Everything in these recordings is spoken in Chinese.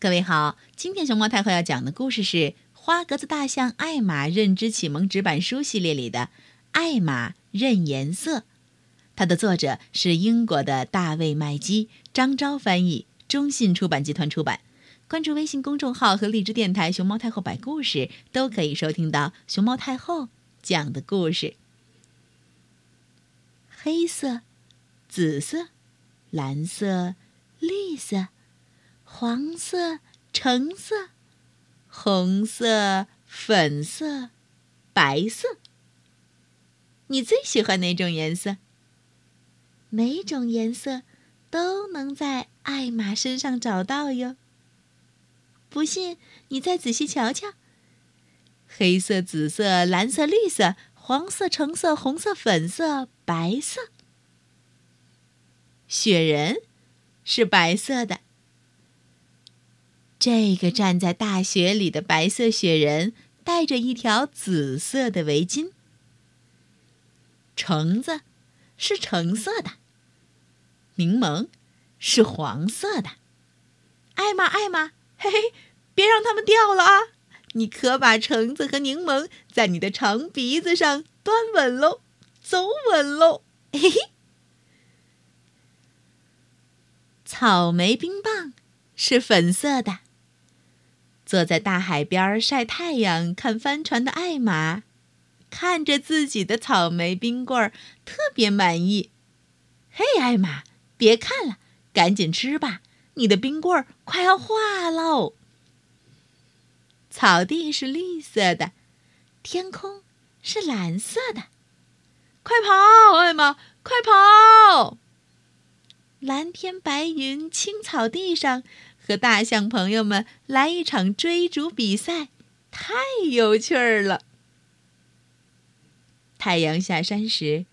各位好，今天熊猫太后要讲的故事是《花格子大象艾玛认知启蒙纸板书》系列里的《艾玛认颜色》，它的作者是英国的大卫麦基，张昭翻译，中信出版集团出版。关注微信公众号和荔枝电台“熊猫太后摆故事”，都可以收听到熊猫太后讲的故事。黑色、紫色、蓝色、绿色。黄色、橙色、红色、粉色、白色。你最喜欢哪种颜色？每种颜色都能在艾玛身上找到哟。不信，你再仔细瞧瞧：黑色、紫色、蓝色、绿色、黄色、橙色、红色、粉色、白色。雪人是白色的。这个站在大雪里的白色雪人戴着一条紫色的围巾。橙子是橙色的，柠檬是黄色的。艾玛，艾玛，嘿嘿，别让它们掉了啊！你可把橙子和柠檬在你的长鼻子上端稳喽，走稳喽，嘿嘿。草莓冰棒是粉色的。坐在大海边晒太阳、看帆船的艾玛，看着自己的草莓冰棍儿，特别满意。嘿，艾玛，别看了，赶紧吃吧，你的冰棍儿快要化喽。草地是绿色的，天空是蓝色的，快跑，艾玛，快跑！蓝天白云，青草地上。和大象朋友们来一场追逐比赛，太有趣儿了。太阳下山时，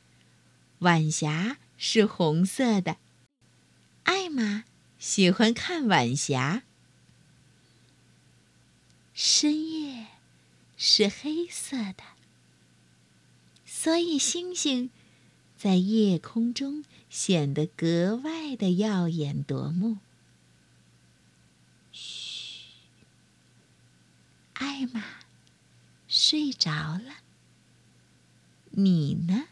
晚霞是红色的。艾玛喜欢看晚霞。深夜是黑色的，所以星星在夜空中显得格外的耀眼夺目。艾玛睡着了，你呢？